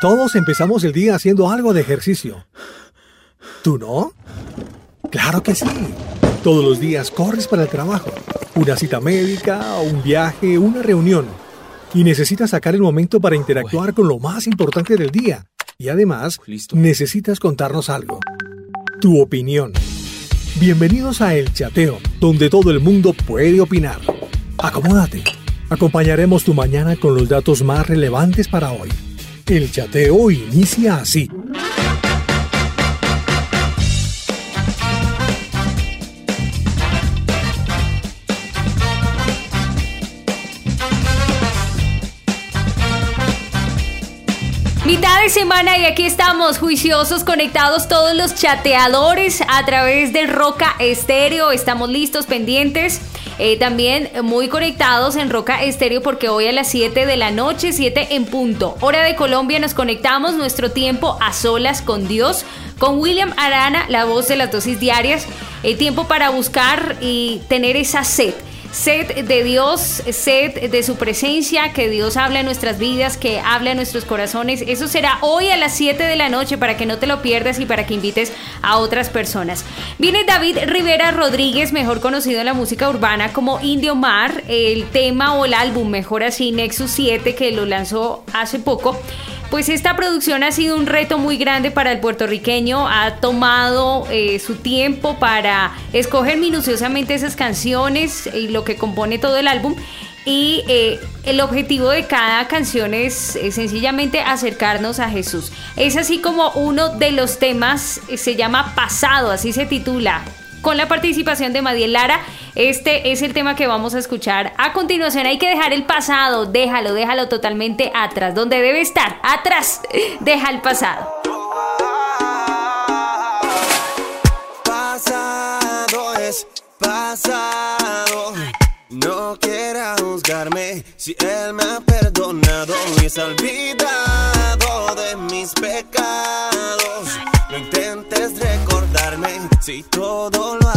Todos empezamos el día haciendo algo de ejercicio. ¿Tú no? Claro que sí. Todos los días corres para el trabajo, una cita médica, un viaje, una reunión. Y necesitas sacar el momento para interactuar con lo más importante del día. Y además, necesitas contarnos algo. Tu opinión. Bienvenidos a El Chateo, donde todo el mundo puede opinar. Acomódate. Acompañaremos tu mañana con los datos más relevantes para hoy. El chateo inicia así. Mitad de semana y aquí estamos juiciosos, conectados todos los chateadores a través del Roca Estéreo. Estamos listos, pendientes. Eh, también muy conectados en Roca Estéreo porque hoy a las 7 de la noche, 7 en punto, hora de Colombia, nos conectamos nuestro tiempo a solas con Dios, con William Arana, la voz de las dosis diarias, el tiempo para buscar y tener esa sed sed de Dios, sed de su presencia, que Dios habla en nuestras vidas, que habla en nuestros corazones. Eso será hoy a las 7 de la noche para que no te lo pierdas y para que invites a otras personas. Viene David Rivera Rodríguez, mejor conocido en la música urbana como Indio Mar, el tema o el álbum, mejor así, Nexus 7, que lo lanzó hace poco. Pues esta producción ha sido un reto muy grande para el puertorriqueño, ha tomado eh, su tiempo para escoger minuciosamente esas canciones y lo que compone todo el álbum. Y eh, el objetivo de cada canción es, es, sencillamente acercarnos a Jesús. Es así como uno de los temas eh, se llama Pasado, así se titula con la participación de Madiel Lara. Este es el tema que vamos a escuchar a continuación. Hay que dejar el pasado, déjalo, déjalo totalmente atrás, donde debe estar, atrás, deja el pasado. Pasado es pasado. No quiera juzgarme si él me ha perdonado y se si todo lo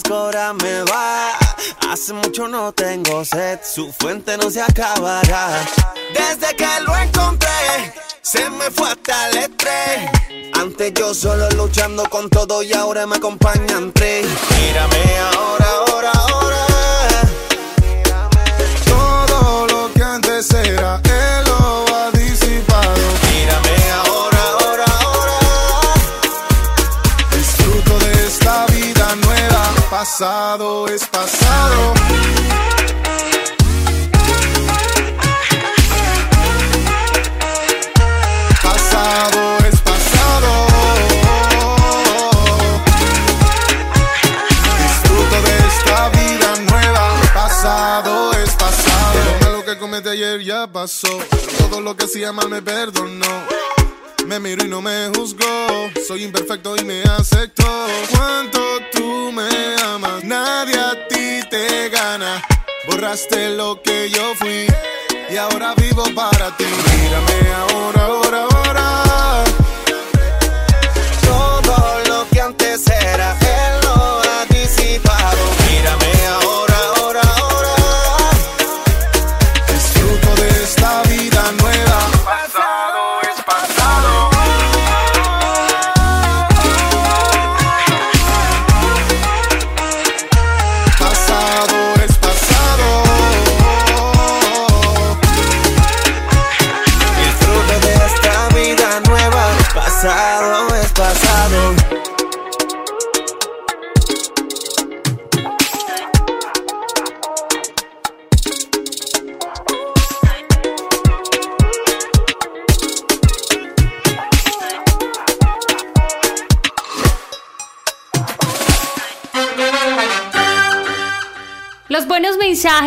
cómo ahora me va. Hace mucho no tengo sed, su fuente no se acabará. Desde que lo encontré, se me fue hasta el estrés. Antes yo solo luchando con todo y ahora me acompañan tres. Mírame ahora, ahora, ahora. Todo lo que antes era, él Pasado es pasado. Pasado es pasado. Disfruto de esta vida nueva. Pasado es pasado. Lo que cometí ayer ya pasó. Todo lo que hacía mal me perdonó. Me miró y no me juzgó. Soy imperfecto y me aceptó. Cuánto tú me amas, nadie a ti te gana. Borraste lo que yo fui y ahora vivo para ti. Mírame ahora, ahora, ahora.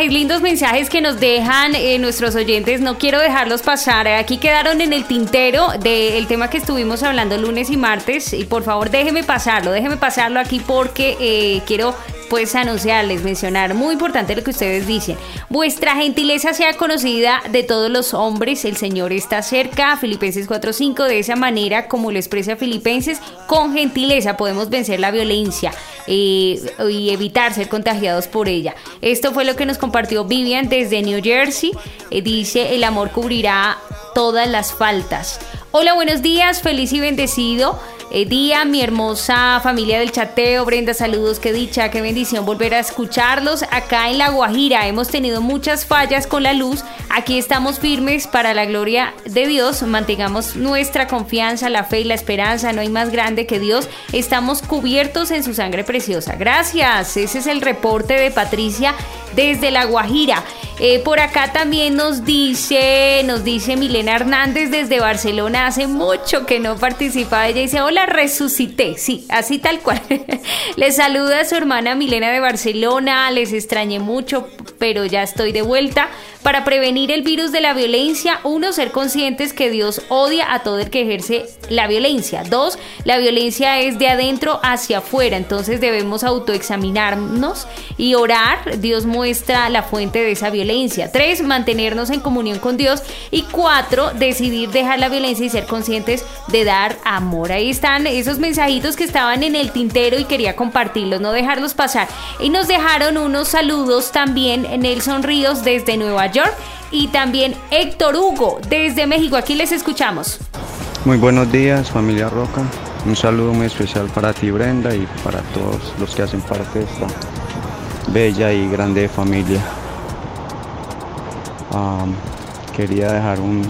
Lindos mensajes que nos dejan eh, nuestros oyentes, no quiero dejarlos pasar. Aquí quedaron en el tintero del tema que estuvimos hablando lunes y martes. Y por favor, déjeme pasarlo, déjeme pasarlo aquí porque eh, quiero pues anunciarles, mencionar, muy importante lo que ustedes dicen. Vuestra gentileza sea conocida de todos los hombres, el Señor está cerca, Filipenses 4.5, de esa manera como lo expresa Filipenses, con gentileza podemos vencer la violencia eh, y evitar ser contagiados por ella. Esto fue lo que nos compartió Vivian desde New Jersey, eh, dice, el amor cubrirá todas las faltas. Hola, buenos días, feliz y bendecido. Eh, día, mi hermosa familia del chateo. Brenda, saludos, qué dicha, qué bendición volver a escucharlos. Acá en La Guajira hemos tenido muchas fallas con la luz. Aquí estamos firmes para la gloria de Dios. Mantengamos nuestra confianza, la fe y la esperanza. No hay más grande que Dios. Estamos cubiertos en su sangre preciosa. Gracias. Ese es el reporte de Patricia desde La Guajira. Eh, por acá también nos dice, nos dice Milena Hernández desde Barcelona, hace mucho que no participaba. Ella dice, hola, resucité. Sí, así tal cual. les saluda a su hermana Milena de Barcelona, les extrañé mucho, pero ya estoy de vuelta. Para prevenir el virus de la violencia, uno, ser conscientes que Dios odia a todo el que ejerce la violencia. Dos, la violencia es de adentro hacia afuera, entonces debemos autoexaminarnos y orar. Dios muestra la fuente de esa violencia. Tres, mantenernos en comunión con Dios. Y cuatro, decidir dejar la violencia y ser conscientes de dar amor. Ahí están esos mensajitos que estaban en el tintero y quería compartirlos, no dejarlos pasar. Y nos dejaron unos saludos también Nelson Ríos desde Nueva York y también Héctor Hugo desde México. Aquí les escuchamos. Muy buenos días familia Roca. Un saludo muy especial para ti Brenda y para todos los que hacen parte de esta bella y grande familia. Quería dejar un,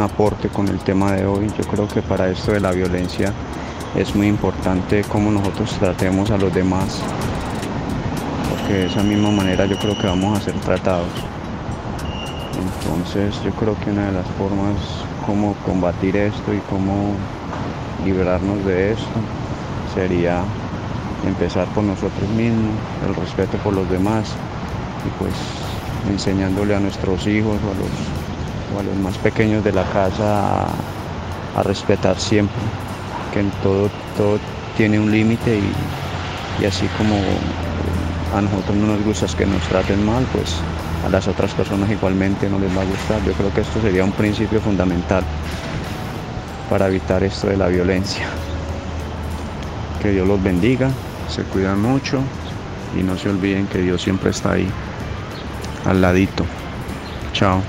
aporte con el tema de hoy. Yo creo que para esto de la violencia es muy importante cómo nosotros tratemos a los demás, porque de esa misma manera yo creo que vamos a ser tratados. Entonces yo creo que una de las formas como combatir esto y cómo liberarnos de esto sería empezar por nosotros mismos, el respeto por los demás y pues enseñándole a nuestros hijos o a los, a más pequeños de la casa a, respetar siempre, que en todo, todo tiene un límite y, y así como a nosotros no nos gusta que nos traten mal, pues a las otras personas igualmente no les va a gustar. Yo creo que esto sería un principio fundamental para evitar esto de la violencia. Que Dios los bendiga, se cuidan mucho y no se olviden que Dios siempre está ahí, al ladito. Chao.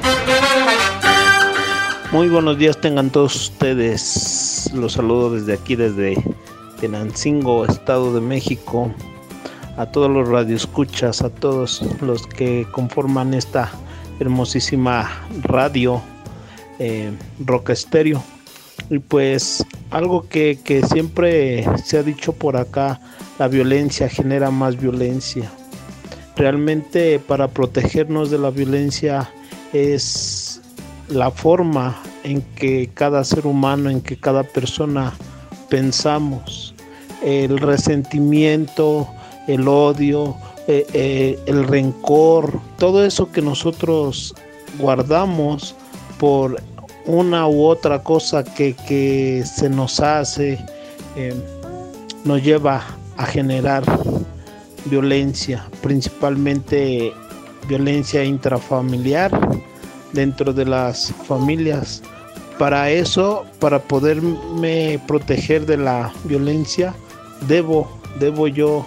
Muy buenos días tengan todos ustedes. Los saludo desde aquí, desde Tenancingo, Estado de México a todos los radioescuchas, a todos los que conforman esta hermosísima radio eh, Rock Estéreo. Y pues algo que, que siempre se ha dicho por acá, la violencia genera más violencia. Realmente para protegernos de la violencia es la forma en que cada ser humano, en que cada persona pensamos. El resentimiento, el odio, eh, eh, el rencor, todo eso que nosotros guardamos por una u otra cosa que, se nos hace, eh, nos lleva a generar violencia, principalmente violencia intrafamiliar dentro de las familias. Para eso, para poderme proteger de la violencia, debo, debo yo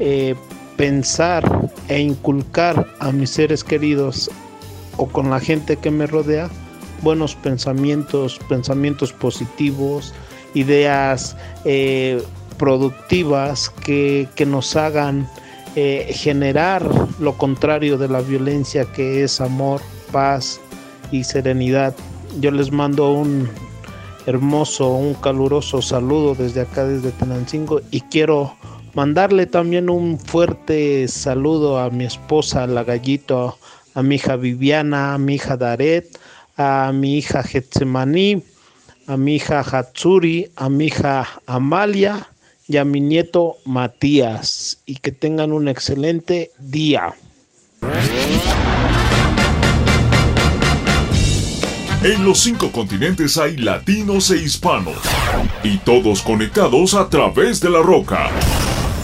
eh, pensar e inculcar a mis seres queridos o con la gente que me rodea buenos pensamientos, pensamientos positivos, ideas eh, productivas que, nos hagan eh, generar lo contrario de la violencia que es amor, paz y serenidad. Yo les mando un hermoso, un caluroso saludo desde acá, desde Tenancingo y quiero Mandarle también un fuerte saludo a mi esposa, la gallito, a mi hija Viviana, a mi hija Daret, a mi hija Getsemaní, a mi hija Hatsuri, a mi hija Amalia y a mi nieto Matías. Y que tengan un excelente día. En los cinco continentes hay latinos e hispanos. Y todos conectados a través de la roca.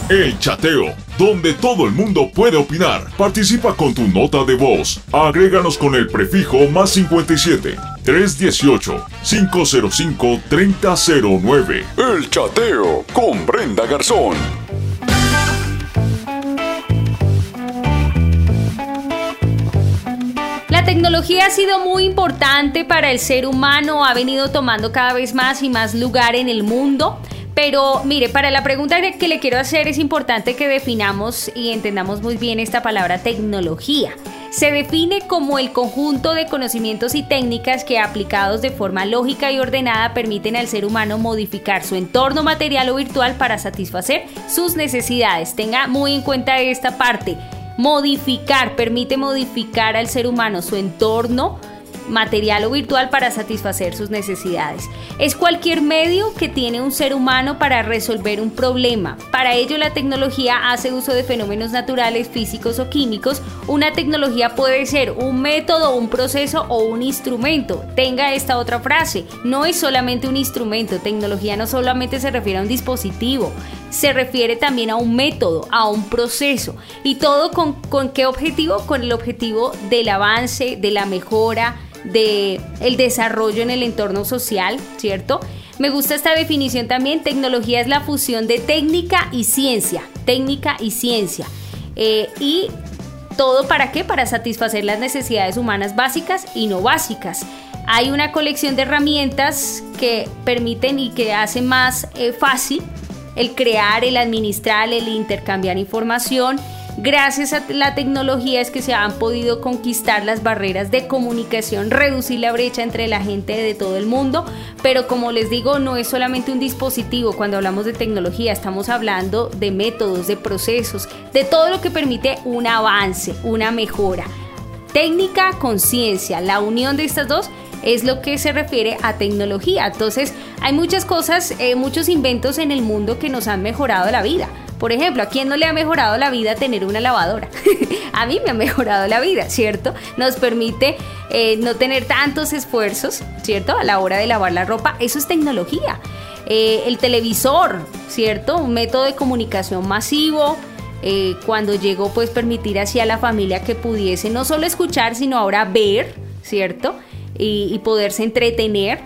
El chateo, donde todo el mundo puede opinar. Participa con tu nota de voz. Agréganos con el prefijo más 57 318 505 3009. El chateo con Brenda Garzón. La tecnología ha sido muy importante para el ser humano, ha venido tomando cada vez más y más lugar en el mundo. Pero mire, para la pregunta que le quiero hacer es importante que definamos y entendamos muy bien esta palabra tecnología. Se define como el conjunto de conocimientos y técnicas que aplicados de forma lógica y ordenada permiten al ser humano modificar su entorno material o virtual para satisfacer sus necesidades. Tenga muy en cuenta esta parte modificar, permite modificar al ser humano su entorno material o virtual para satisfacer sus necesidades. Es cualquier medio que tiene un ser humano para resolver un problema. Para ello la tecnología hace uso de fenómenos naturales, físicos o químicos. Una tecnología puede ser un método, un proceso o un instrumento. Tenga esta otra frase, no es solamente un instrumento, tecnología no solamente se refiere a un dispositivo, se refiere también a un método, a un proceso. ¿Y todo con, con qué objetivo? Con el objetivo del avance, de la mejora, de el desarrollo en el entorno social, ¿cierto? Me gusta esta definición también. Tecnología es la fusión de técnica y ciencia. Técnica y ciencia. Eh, y todo para qué? Para satisfacer las necesidades humanas básicas y no básicas. Hay una colección de herramientas que permiten y que hacen más eh, fácil el crear, el administrar, el intercambiar información. Gracias a la tecnología es que se han podido conquistar las barreras de comunicación, reducir la brecha entre la gente de todo el mundo, pero como les digo, no es solamente un dispositivo, cuando hablamos de tecnología estamos hablando de métodos, de procesos, de todo lo que permite un avance, una mejora. Técnica, conciencia, la unión de estas dos es lo que se refiere a tecnología. Entonces, hay muchas cosas, eh, muchos inventos en el mundo que nos han mejorado la vida. Por ejemplo, ¿a quién no le ha mejorado la vida tener una lavadora? a mí me ha mejorado la vida, ¿cierto? Nos permite eh, no tener tantos esfuerzos, ¿cierto? A la hora de lavar la ropa. Eso es tecnología. Eh, el televisor, ¿cierto? Un método de comunicación masivo. Cuando llegó, pues permitir así a la familia que pudiese no solo escuchar, sino ahora ver, ¿cierto? Y poderse entretener.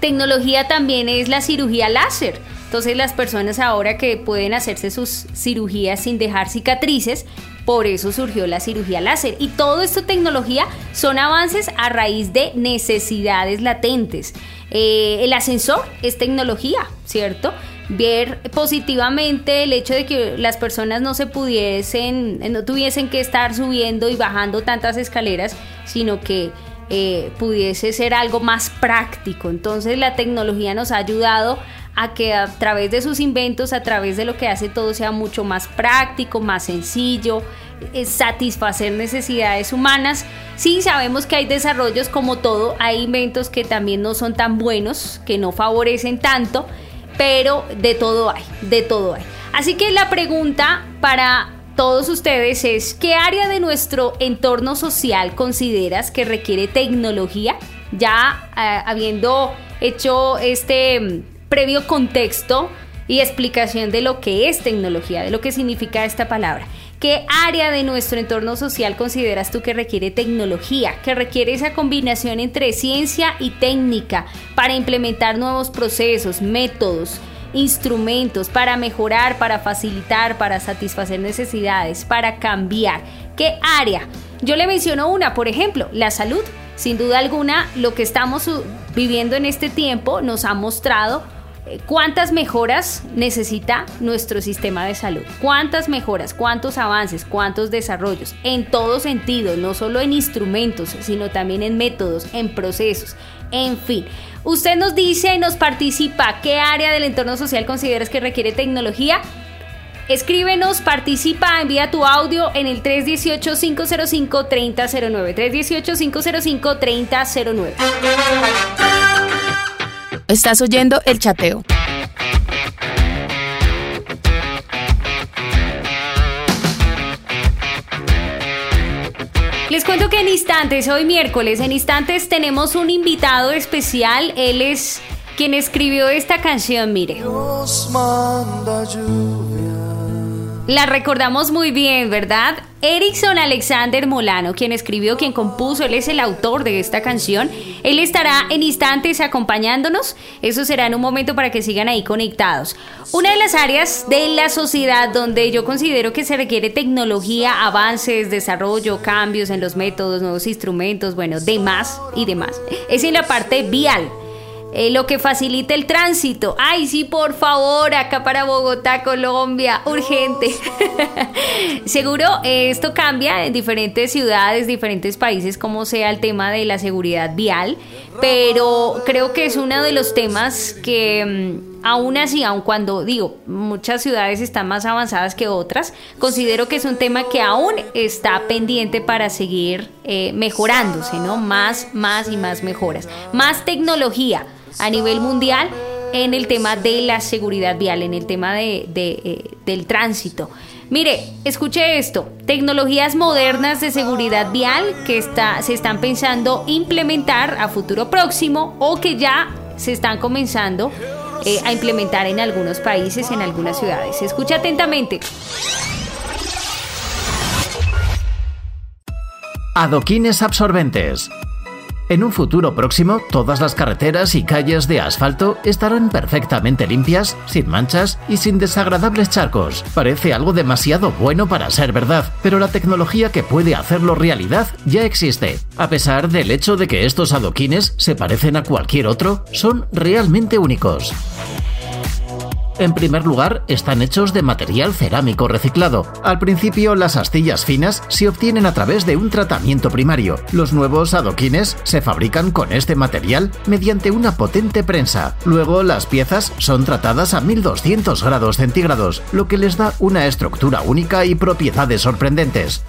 Tecnología también es la cirugía láser entonces las personas ahora que pueden hacerse sus cirugías sin dejar cicatrices, por eso surgió la cirugía láser. Y todo esto tecnología son avances a raíz de necesidades latentes. Eh, el ascensor es tecnología, ¿cierto? Ver positivamente el hecho de que las personas no se pudiesen, no tuviesen que estar subiendo y bajando tantas escaleras, sino que eh, pudiese ser algo más práctico. Entonces la tecnología nos ha ayudado a que a través de sus inventos, a través de lo que hace todo sea mucho más práctico, más sencillo, eh, satisfacer necesidades humanas. Sí, sabemos que hay desarrollos como todo, hay inventos que también no son tan buenos, que no favorecen tanto, pero de todo hay, de todo hay. Así que la pregunta para todos ustedes es, ¿qué área de nuestro entorno social consideras que requiere tecnología? Ya eh, habiendo hecho este previo contexto y explicación de lo que es tecnología, de lo que significa esta palabra. ¿Qué área de nuestro entorno social consideras tú que requiere tecnología, que requiere esa combinación entre ciencia y técnica para implementar nuevos procesos, métodos, instrumentos para mejorar, para facilitar, para satisfacer necesidades, para cambiar? ¿Qué área? Yo le menciono una, por ejemplo, la salud. Sin duda alguna, lo que estamos viviendo en este tiempo nos ha mostrado ¿Cuántas mejoras necesita nuestro sistema de salud? ¿Cuántas mejoras? ¿Cuántos avances? ¿Cuántos desarrollos? En todo sentido, no solo en instrumentos, sino también en métodos, en procesos, en fin. Usted nos dice, nos participa, ¿qué área del entorno social consideras que requiere tecnología? Escríbenos, participa, envía tu audio en el 318-505-3009. 318-505-3009. Estás oyendo el chateo. Les cuento que en instantes, hoy miércoles, en instantes tenemos un invitado especial. Él es quien escribió esta canción, mire. La recordamos muy bien, ¿verdad? Erickson Alexander Molano, quien escribió, quien compuso, él es el autor de esta canción. Él estará en instantes acompañándonos. Eso será en un momento para que sigan ahí conectados. Una de las áreas de la sociedad donde yo considero que se requiere tecnología, avances, desarrollo, cambios en los métodos, nuevos instrumentos, bueno, demás y demás, es en la parte vial. Eh, lo que facilita el tránsito. Ay, sí, por favor, acá para Bogotá, Colombia, urgente. Seguro eh, esto cambia en diferentes ciudades, diferentes países, como sea el tema de la seguridad vial, pero creo que es uno de los temas que mm, aún así, aun cuando digo, muchas ciudades están más avanzadas que otras, considero que es un tema que aún está pendiente para seguir eh, mejorándose, ¿no? Más, más y más mejoras. Más tecnología a nivel mundial en el tema de la seguridad vial, en el tema de, eh, del tránsito. Mire, escuche esto, tecnologías modernas de seguridad vial que está, se están pensando implementar a futuro próximo o que ya se están comenzando eh, a implementar en algunos países, en algunas ciudades. Escucha atentamente. Adoquines absorbentes en un futuro próximo, todas las carreteras y calles de asfalto estarán perfectamente limpias, sin manchas y sin desagradables charcos. Parece algo demasiado bueno para ser verdad, pero la tecnología que puede hacerlo realidad ya existe. A pesar del hecho de que estos adoquines se parecen a cualquier otro, son realmente únicos. En primer lugar, están hechos de material cerámico reciclado. Al principio, las astillas finas se obtienen a través de un tratamiento primario. Los nuevos adoquines se fabrican con este material mediante una potente prensa. Luego, las piezas son tratadas a 1200 grados centígrados, lo que les da una estructura única y propiedades sorprendentes.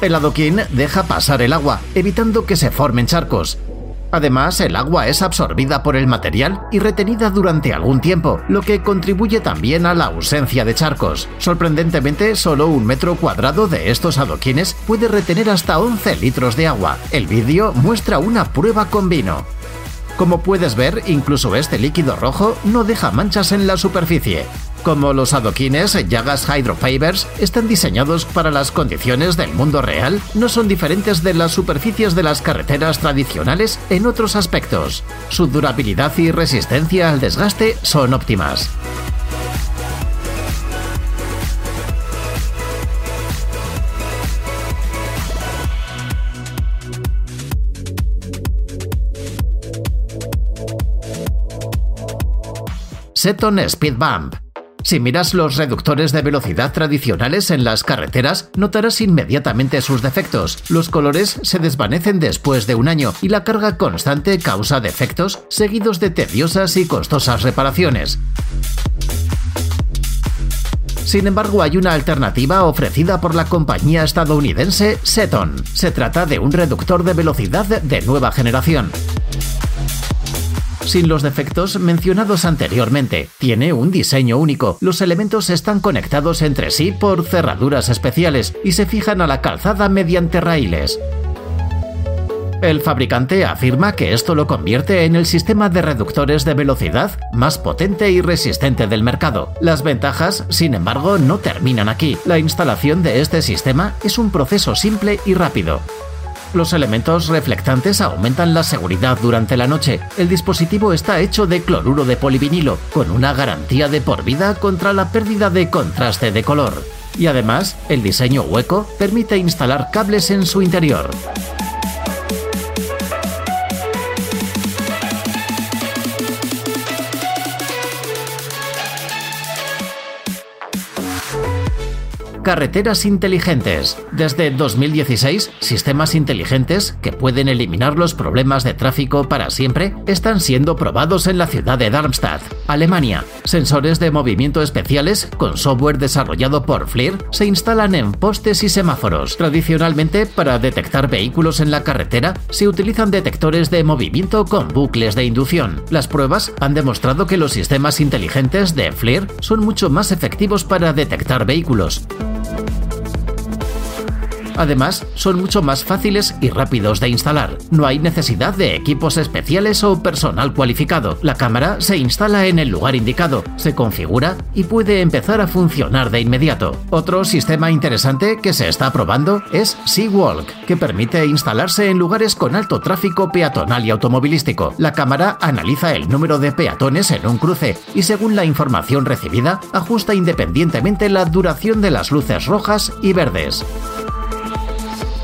El adoquín deja pasar el agua, evitando que se formen charcos. Además, el agua es absorbida por el material y retenida durante algún tiempo, lo que contribuye también a la ausencia de charcos. Sorprendentemente, solo un metro cuadrado de estos adoquines puede retener hasta 11 litros de agua. El vídeo muestra una prueba con vino. Como puedes ver, incluso este líquido rojo no deja manchas en la superficie. Como los adoquines Yagas Hydrofibers están diseñados para las condiciones del mundo real, no son diferentes de las superficies de las carreteras tradicionales en otros aspectos. Su durabilidad y resistencia al desgaste son óptimas. Seton Speed Bump si miras los reductores de velocidad tradicionales en las carreteras, notarás inmediatamente sus defectos. Los colores se desvanecen después de un año y la carga constante causa defectos seguidos de tediosas y costosas reparaciones. Sin embargo, hay una alternativa ofrecida por la compañía estadounidense Seton. Se trata de un reductor de velocidad de nueva generación sin los defectos mencionados anteriormente. Tiene un diseño único. Los elementos están conectados entre sí por cerraduras especiales y se fijan a la calzada mediante raíles. El fabricante afirma que esto lo convierte en el sistema de reductores de velocidad más potente y resistente del mercado. Las ventajas, sin embargo, no terminan aquí. La instalación de este sistema es un proceso simple y rápido. Los elementos reflectantes aumentan la seguridad durante la noche. El dispositivo está hecho de cloruro de polivinilo, con una garantía de por vida contra la pérdida de contraste de color. Y además, el diseño hueco permite instalar cables en su interior. Carreteras inteligentes. Desde 2016, sistemas inteligentes que pueden eliminar los problemas de tráfico para siempre están siendo probados en la ciudad de Darmstadt, Alemania. Sensores de movimiento especiales con software desarrollado por FLIR se instalan en postes y semáforos. Tradicionalmente, para detectar vehículos en la carretera, se utilizan detectores de movimiento con bucles de inducción. Las pruebas han demostrado que los sistemas inteligentes de FLIR son mucho más efectivos para detectar vehículos. Además, son mucho más fáciles y rápidos de instalar. No hay necesidad de equipos especiales o personal cualificado. La cámara se instala en el lugar indicado, se configura y puede empezar a funcionar de inmediato. Otro sistema interesante que se está probando es Seawalk, que permite instalarse en lugares con alto tráfico peatonal y automovilístico. La cámara analiza el número de peatones en un cruce y según la información recibida, ajusta independientemente la duración de las luces rojas y verdes.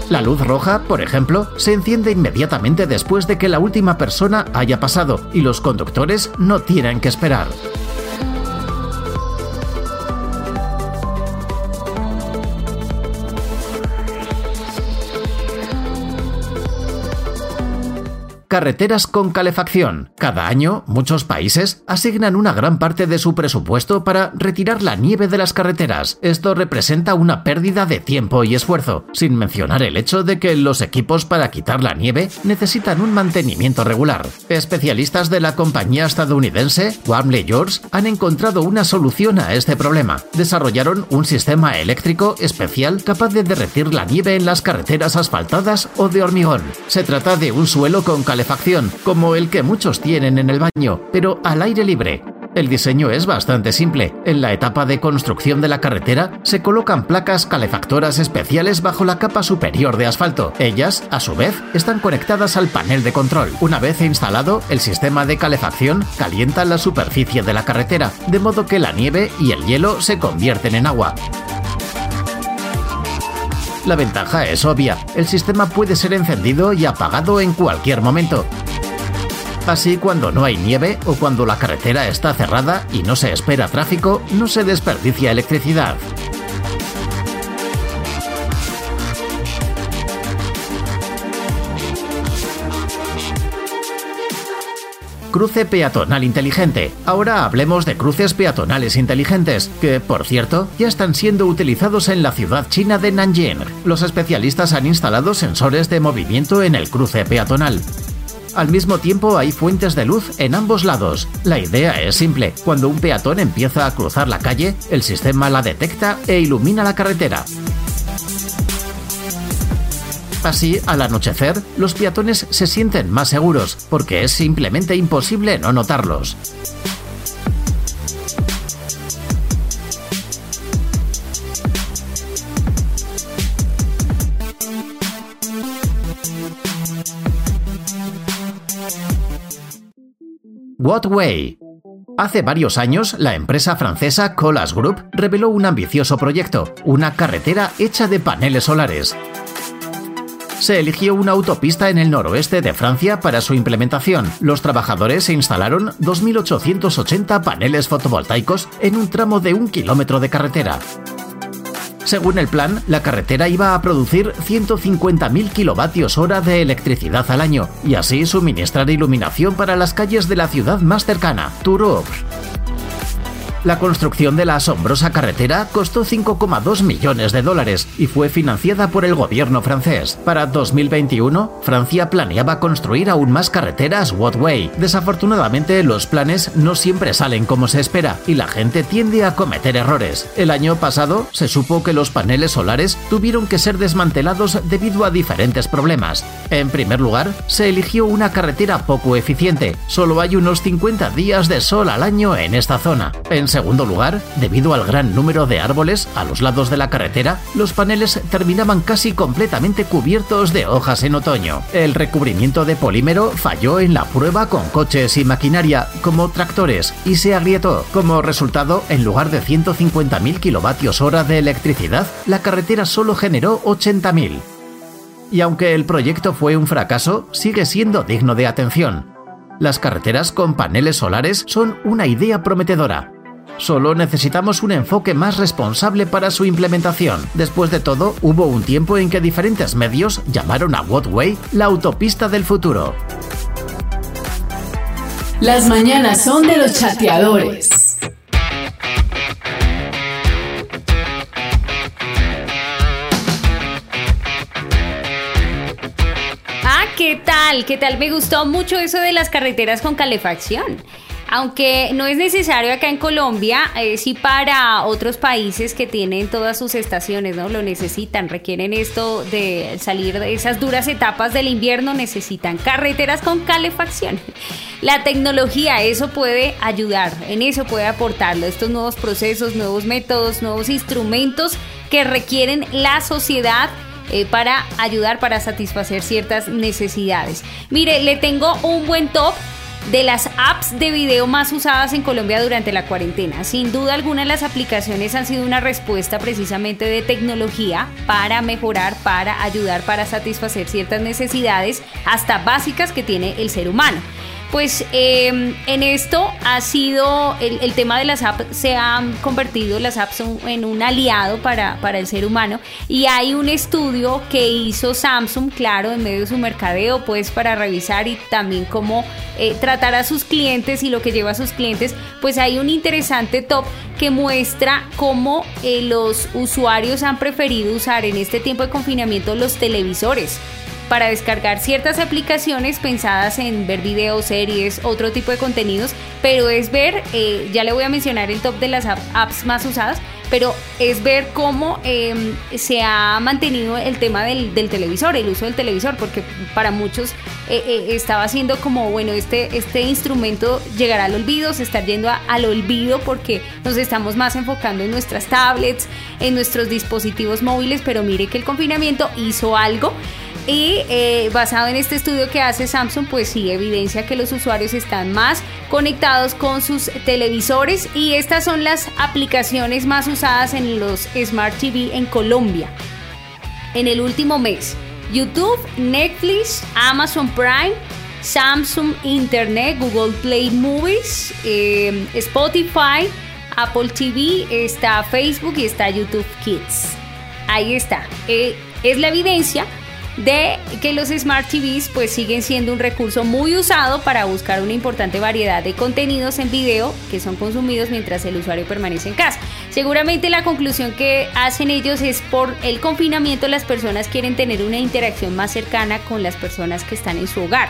La luz roja, por ejemplo, se enciende inmediatamente después de que la última persona haya pasado y los conductores no tienen que esperar. Carreteras con calefacción. Cada año, muchos países asignan una gran parte de su presupuesto para retirar la nieve de las carreteras. Esto representa una pérdida de tiempo y esfuerzo, sin mencionar el hecho de que los equipos para quitar la nieve necesitan un mantenimiento regular. Especialistas de la compañía estadounidense Warmley George han encontrado una solución a este problema. Desarrollaron un sistema eléctrico especial capaz de derretir la nieve en las carreteras asfaltadas o de hormigón. Se trata de un suelo con calefacción calefacción, como el que muchos tienen en el baño, pero al aire libre. El diseño es bastante simple. En la etapa de construcción de la carretera se colocan placas calefactoras especiales bajo la capa superior de asfalto. Ellas, a su vez, están conectadas al panel de control. Una vez instalado, el sistema de calefacción calienta la superficie de la carretera, de modo que la nieve y el hielo se convierten en agua. La ventaja es obvia, el sistema puede ser encendido y apagado en cualquier momento. Así cuando no hay nieve o cuando la carretera está cerrada y no se espera tráfico, no se desperdicia electricidad. Cruce peatonal inteligente. Ahora hablemos de cruces peatonales inteligentes, que, por cierto, ya están siendo utilizados en la ciudad china de Nanjing. Los especialistas han instalado sensores de movimiento en el cruce peatonal. Al mismo tiempo hay fuentes de luz en ambos lados. La idea es simple. Cuando un peatón empieza a cruzar la calle, el sistema la detecta e ilumina la carretera. Así, al anochecer, los peatones se sienten más seguros, porque es simplemente imposible no notarlos. What Way Hace varios años, la empresa francesa Colas Group reveló un ambicioso proyecto, una carretera hecha de paneles solares se eligió una autopista en el noroeste de Francia para su implementación. Los trabajadores instalaron 2.880 paneles fotovoltaicos en un tramo de un kilómetro de carretera. Según el plan, la carretera iba a producir 150.000 kilovatios hora de electricidad al año y así suministrar iluminación para las calles de la ciudad más cercana, Tours. La construcción de la asombrosa carretera costó 5,2 millones de dólares y fue financiada por el gobierno francés. Para 2021, Francia planeaba construir aún más carreteras Wattway. Desafortunadamente, los planes no siempre salen como se espera y la gente tiende a cometer errores. El año pasado se supo que los paneles solares tuvieron que ser desmantelados debido a diferentes problemas. En primer lugar, se eligió una carretera poco eficiente. Solo hay unos 50 días de sol al año en esta zona. En segundo lugar, debido al gran número de árboles a los lados de la carretera, los paneles terminaban casi completamente cubiertos de hojas en otoño. El recubrimiento de polímero falló en la prueba con coches y maquinaria, como tractores, y se agrietó. Como resultado, en lugar de 150.000 kilovatios hora de electricidad, la carretera solo generó 80.000. Y aunque el proyecto fue un fracaso, sigue siendo digno de atención. Las carreteras con paneles solares son una idea prometedora. Solo necesitamos un enfoque más responsable para su implementación. Después de todo, hubo un tiempo en que diferentes medios llamaron a Wattway la autopista del futuro. Las mañanas son de los chateadores. Ah, ¿qué tal? ¿Qué tal? Me gustó mucho eso de las carreteras con calefacción. Aunque no es necesario acá en Colombia, eh, sí para otros países que tienen todas sus estaciones, ¿no? Lo necesitan, requieren esto de salir de esas duras etapas del invierno, necesitan carreteras con calefacción. La tecnología, eso puede ayudar, en eso puede aportarlo, estos nuevos procesos, nuevos métodos, nuevos instrumentos que requieren la sociedad eh, para ayudar, para satisfacer ciertas necesidades. Mire, le tengo un buen top de las apps de video más usadas en Colombia durante la cuarentena. Sin duda alguna las aplicaciones han sido una respuesta precisamente de tecnología para mejorar, para ayudar, para satisfacer ciertas necesidades hasta básicas que tiene el ser humano pues em, en esto ha sido el, tema de las apps, se han convertido las apps en un aliado para, para, el ser humano. Y hay un estudio que hizo Samsung, claro, en medio de su mercadeo, pues para revisar y también cómo eh, tratar a sus clientes y lo que lleva a sus clientes, pues hay un interesante top que muestra cómo eh, los usuarios han preferido usar en este tiempo de confinamiento los televisores para descargar ciertas aplicaciones pensadas en ver videos, series, otro tipo de contenidos, pero es ver, eh, ya le voy a mencionar el top de las apps más usadas, pero es ver cómo em, se ha mantenido el tema del, televisor, el uso del televisor, porque para muchos eh, eh, estaba siendo como, bueno, este, este instrumento llegará al olvido, se está yendo al olvido porque nos estamos más enfocando en nuestras tablets, en nuestros dispositivos móviles, pero mire que el confinamiento hizo algo y eh, basado en este estudio que hace Samsung, pues sí evidencia que los usuarios están más conectados con sus televisores y estas son las aplicaciones más usadas en los Smart TV en Colombia. En el último mes, YouTube, Netflix, Amazon Prime, Samsung Internet, Google Play Movies, eh, Spotify, Apple TV, está Facebook y está YouTube Kids. Ahí está. Eh, es la evidencia de que los Smart TVs pues siguen siendo un recurso muy usado para buscar una importante variedad de contenidos en video que son consumidos mientras el usuario permanece en casa. Seguramente la conclusión que hacen ellos es por el confinamiento las personas quieren tener una interacción más cercana con las personas que están en su hogar.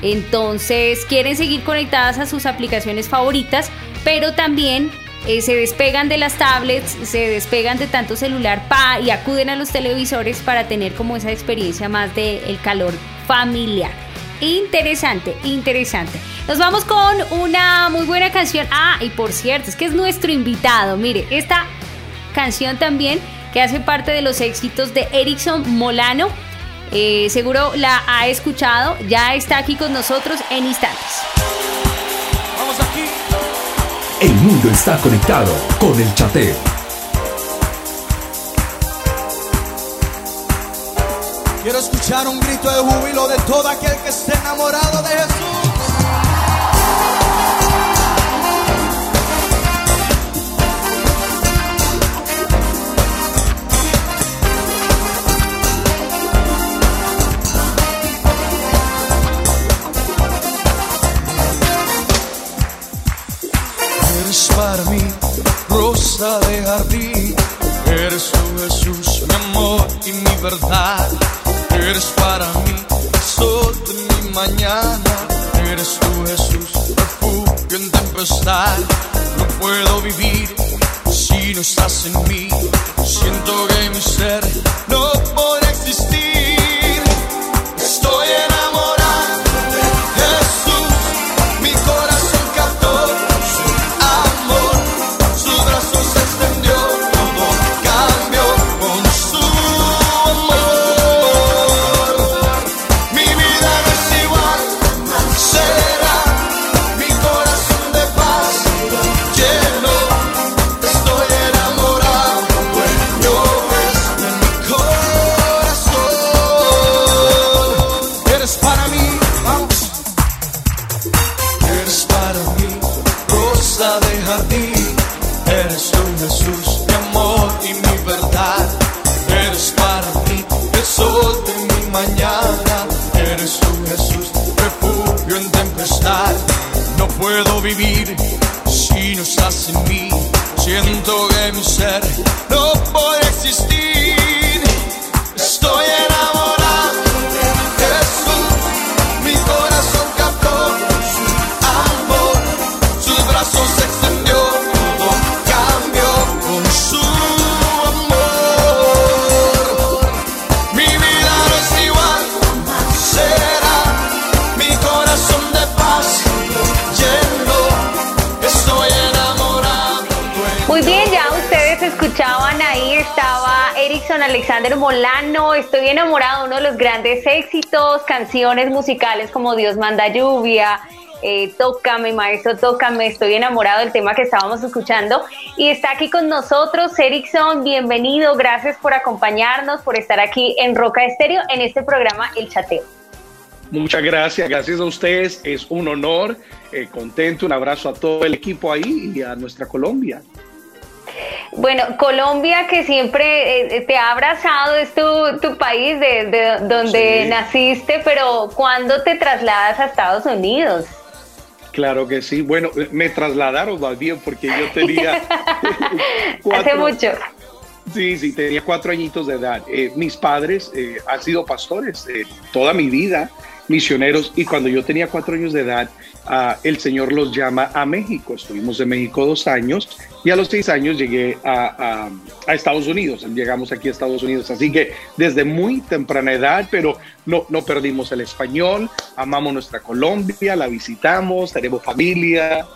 Entonces quieren seguir conectadas a sus aplicaciones favoritas, pero también eh, se despegan de las tablets, se despegan de tanto celular y acuden a los televisores para tener como esa experiencia más del el calor familiar. Interesante, interesante. Nos vamos con una muy buena canción. Ah, y por cierto, es que es nuestro invitado. Mire, esta canción también que hace parte de los éxitos de Erickson Molano. Eh, seguro la ha escuchado, ya está aquí con nosotros en instantes. El mundo está conectado con el chateo. Quiero escuchar un grito de júbilo de todo aquel que esté enamorado de Jesús. Para mí, rosa de jardín. Eres tú Jesús, mi amor y mi verdad. Eres para mí sol de mi mañana. Eres tú Jesús, refugio en tempestad. No puedo vivir si no estás en mí. Siento que mi ser no puede existir. Estoy enamorado musicales como Dios manda lluvia, eh, Tócame, maestro, tócame. Estoy enamorado del tema que estábamos escuchando. Y está aquí con nosotros Erickson. Bienvenido. Gracias por acompañarnos, por estar aquí en Roca Estéreo en este programa El Chateo. Muchas gracias, gracias a ustedes. Es un honor, eh, contento. Un abrazo a todo el equipo ahí y a nuestra Colombia. Bueno, Colombia que siempre eh, te ha abrazado, es tu, tu país de, donde naciste, pero ¿cuándo te trasladas a Estados Unidos? Claro que sí. Bueno, me trasladaron más bien porque yo tenía... Hace mucho. Sí, sí, tenía cuatro añitos de edad. Eh, mis padres eh, han sido pastores toda mi vida, misioneros, y cuando yo tenía cuatro años de edad, el Señor los llama a México. Estuvimos en México dos años y a los seis años llegué a, Estados Unidos. Llegamos aquí a Estados Unidos. Así que desde muy temprana edad, pero no, no perdimos el español, amamos nuestra Colombia, la visitamos, tenemos familia.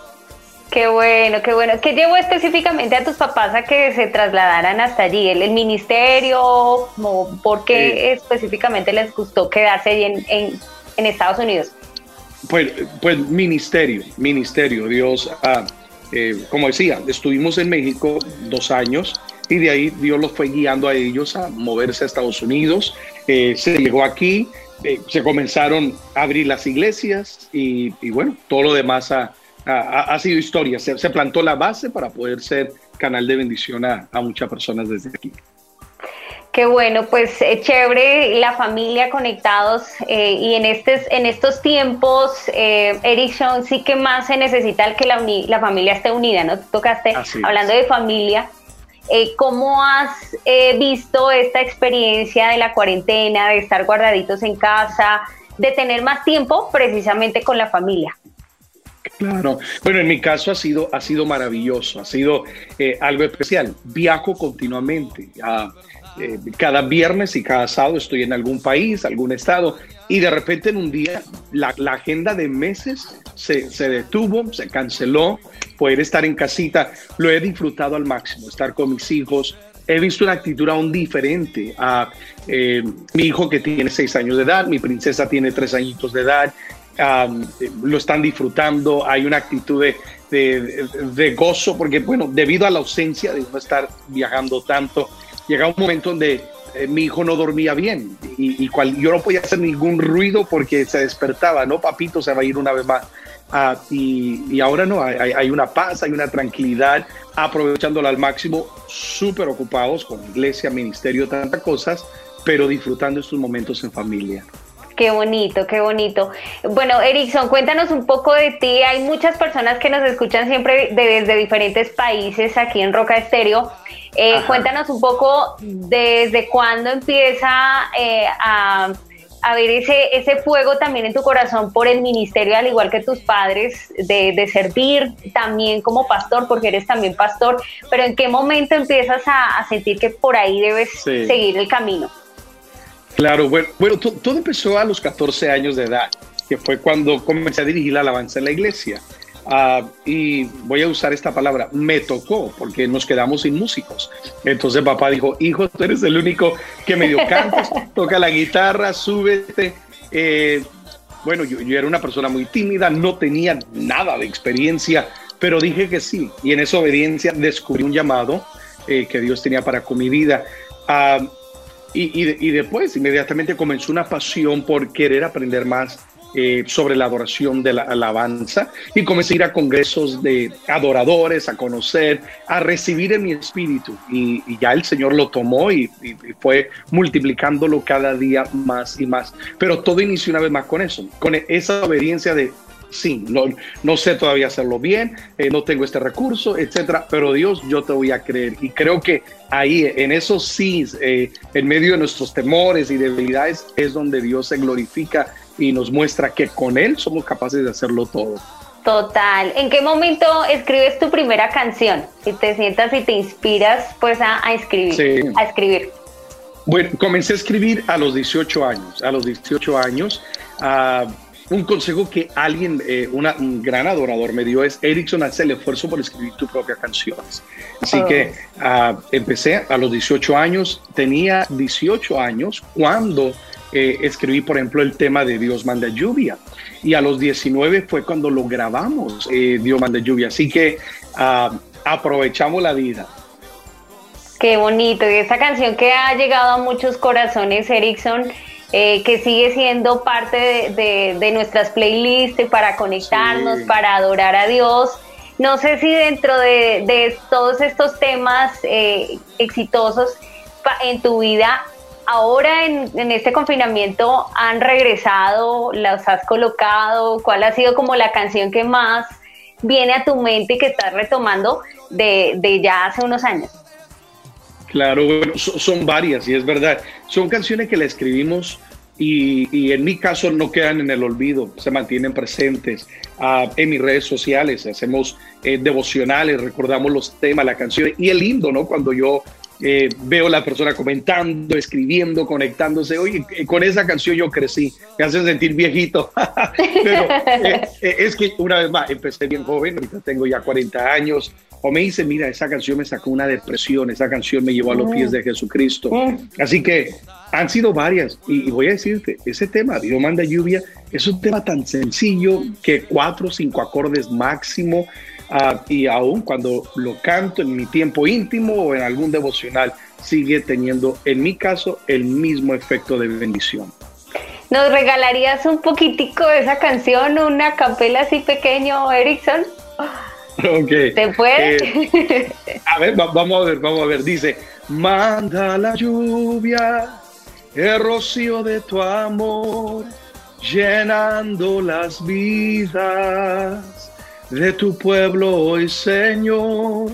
Qué bueno, qué bueno. ¿Qué llevó específicamente a tus papás a que se trasladaran hasta allí? ¿El, ministerio? ¿O ¿Por qué específicamente les gustó quedarse en, en, en Estados Unidos? Pues, pues ministerio, ministerio, Dios, ah, eh, como decía, estuvimos en México dos años y de ahí Dios los fue guiando a ellos a moverse a Estados Unidos. Eh, se llegó aquí, eh, se comenzaron a abrir las iglesias y, bueno, todo lo demás ha, sido historia. Se, plantó la base para poder ser canal de bendición a muchas personas desde aquí. Qué bueno, pues eh, chévere la familia conectados eh, y en, estos, en estos tiempos, eh, Erickson, sí que más se necesita el que la, la familia esté unida, ¿no? Tú tocaste hablando de familia. Eh, ¿Cómo has visto esta experiencia de la cuarentena, de estar guardaditos en casa, de tener más tiempo precisamente con la familia? Claro, bueno, en mi caso ha sido, ha sido maravilloso, ha sido algo especial. Viajo continuamente. a eh, cada viernes y cada sábado estoy en algún país, algún estado, y de repente en un día la, agenda de meses se, detuvo, se canceló, poder estar en casita, lo he disfrutado al máximo, estar con mis hijos. He visto una actitud aún diferente a eh, mi hijo que tiene seis años de edad, mi princesa tiene tres añitos de edad, lo están disfrutando, hay una actitud de, gozo, porque bueno, debido a la ausencia de no estar viajando tanto, llegaba un momento donde eh, mi hijo no dormía bien y, cual, yo no podía hacer ningún ruido porque se despertaba, ¿no? Papito se va a ir una vez más. Ah, y, ahora no, hay, una paz, hay una tranquilidad, aprovechándola al máximo, súper ocupados con iglesia, ministerio, tantas cosas, pero disfrutando estos momentos en familia. Qué bonito, qué bonito. Bueno, Erickson, cuéntanos un poco de ti. Hay muchas personas que nos escuchan siempre desde diferentes países aquí en Roca Estéreo. Eh, cuéntanos un poco desde cuándo empieza eh, a, ver ese, ese fuego también en tu corazón por el ministerio, al igual que tus padres, de, servir también como pastor, porque eres también pastor, pero en qué momento empiezas a, sentir que por ahí debes seguir el camino. Claro, bueno, todo empezó a los 14 años de edad, que fue cuando comencé a dirigir la alabanza en la iglesia. Ah, y voy a usar esta palabra, me tocó, porque nos quedamos sin músicos. Entonces papá dijo, hijo, tú eres el único que medio cantas, toca la guitarra, súbete. Eh, bueno, yo, era una persona muy tímida, no tenía nada de experiencia, pero dije que sí. Y en esa obediencia descubrí un llamado eh, que Dios tenía para con mi vida. Ah, y, y, después inmediatamente comenzó una pasión por querer aprender más eh, sobre la adoración de la alabanza y comencé a ir a congresos de adoradores, a conocer, a recibir en mi espíritu y, ya el Señor lo tomó y, fue multiplicándolo cada día más y más. Pero todo inició una vez más con eso, con esa obediencia de sí, no, no sé todavía hacerlo bien, eh, no tengo este recurso, etcétera, pero Dios, yo te voy a creer. Y creo que ahí, en esos sí, eh, en medio de nuestros temores y debilidades, es donde Dios se glorifica y nos muestra que con Él somos capaces de hacerlo todo. Total. ¿En qué momento escribes tu primera canción? Si te sientas y te inspiras, pues a, escribir. A escribir. Bueno, comencé a escribir a los 18 años. A los 18 años. Uh, un consejo que alguien, eh, un gran adorador me dio es, Erickson, haz el esfuerzo por escribir tus propias canciones. Así que ah, empecé a los 18 años, tenía 18 años cuando eh, escribí, por ejemplo, el tema de Dios manda lluvia. Y a los 19 fue cuando lo grabamos, eh, Dios manda lluvia. Así que ah, aprovechamos la vida. Qué bonito. Y esa canción que ha llegado a muchos corazones, Erickson, eh, que sigue siendo parte de, nuestras playlists para conectarnos, para adorar a Dios. No sé si dentro de, todos estos temas eh, exitosos en tu vida, ahora en, este confinamiento han regresado, las has colocado, ¿cuál ha sido como la canción que más viene a tu mente y que estás retomando de, de ya hace unos años? Claro, son varias y es verdad. Son canciones que le escribimos y, en mi caso no quedan en el olvido, se mantienen presentes ah, en mis redes sociales, hacemos eh, devocionales, recordamos los temas, las canciones y es lindo, ¿no? Cuando yo eh, veo a la persona comentando, escribiendo, conectándose. Oye, eh, con esa canción yo crecí, me hace sentir viejito. Pero es que una vez más, empecé bien joven, ahorita tengo ya 40 años, o me dice, mira, esa canción me sacó una depresión, esa canción me llevó a los pies de Jesucristo. Así que han sido varias. Y, voy a decirte, ese tema, Dios manda lluvia, es un tema tan sencillo que cuatro o cinco acordes máximo. Ah, y aún cuando lo canto en mi tiempo íntimo o en algún devocional, sigue teniendo, en mi caso, el mismo efecto de bendición. ¿Nos regalarías un poquitico de esa canción, una capela así pequeño, Erickson? ¿Se puede? Eh, a ver, vamos a ver, vamos a ver. Dice, manda la lluvia, el rocío de tu amor, llenando las vidas de tu pueblo hoy, Señor.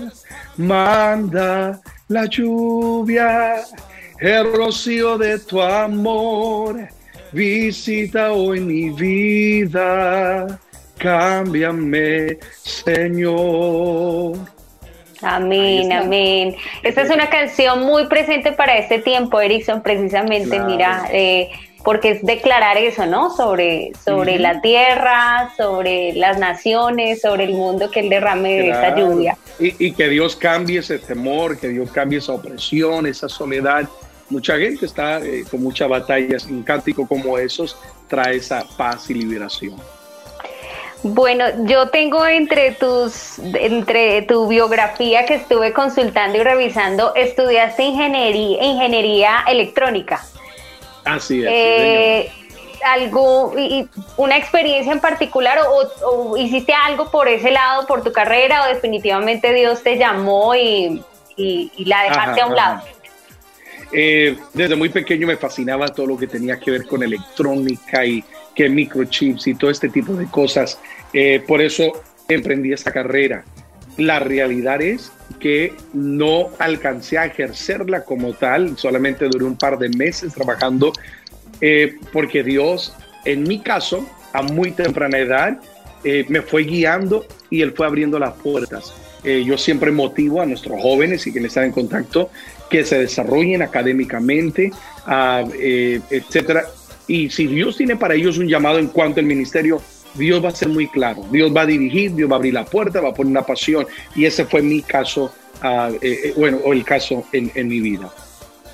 Manda la lluvia, el rocío de tu amor, visita hoy mi vida cámbiame, Señor. Amén, amén. Esta es una canción muy presente para este tiempo, Erickson, precisamente, mira, eh, porque es declarar eso, ¿no? Sobre, sobre la tierra, sobre las naciones, sobre el mundo que Él derrame de esa lluvia. Y, que Dios cambie ese temor, que Dios cambie esa opresión, esa soledad. Mucha gente está eh, con muchas batallas. Un cántico como esos trae esa paz y liberación. Bueno, yo tengo entre tus, entre tu biografía que estuve consultando y revisando, estudiaste ingeniería, ingeniería electrónica. Así es. Eh, algo, y, una experiencia en particular o, hiciste algo por ese lado, por tu carrera o definitivamente Dios te llamó y, la dejaste a un lado. Eh, desde muy pequeño me fascinaba todo lo que tenía que ver con electrónica y que microchips y todo este tipo de cosas. Eh, por eso emprendí esta carrera. La realidad es que no alcancé a ejercerla como tal, solamente duré un par de meses trabajando, eh, porque Dios, en mi caso, a muy temprana edad, eh, me fue guiando y Él fue abriendo las puertas. yo siempre motivo a nuestros jóvenes y quienes están en contacto que se desarrollen académicamente, uh, etcétera, y si Dios tiene para ellos un llamado en cuanto al ministerio, Dios va a ser muy claro. Dios va a dirigir, Dios va a abrir la puerta, va a poner una pasión. Y ese fue mi caso, eh, bueno, o el caso en, mi vida.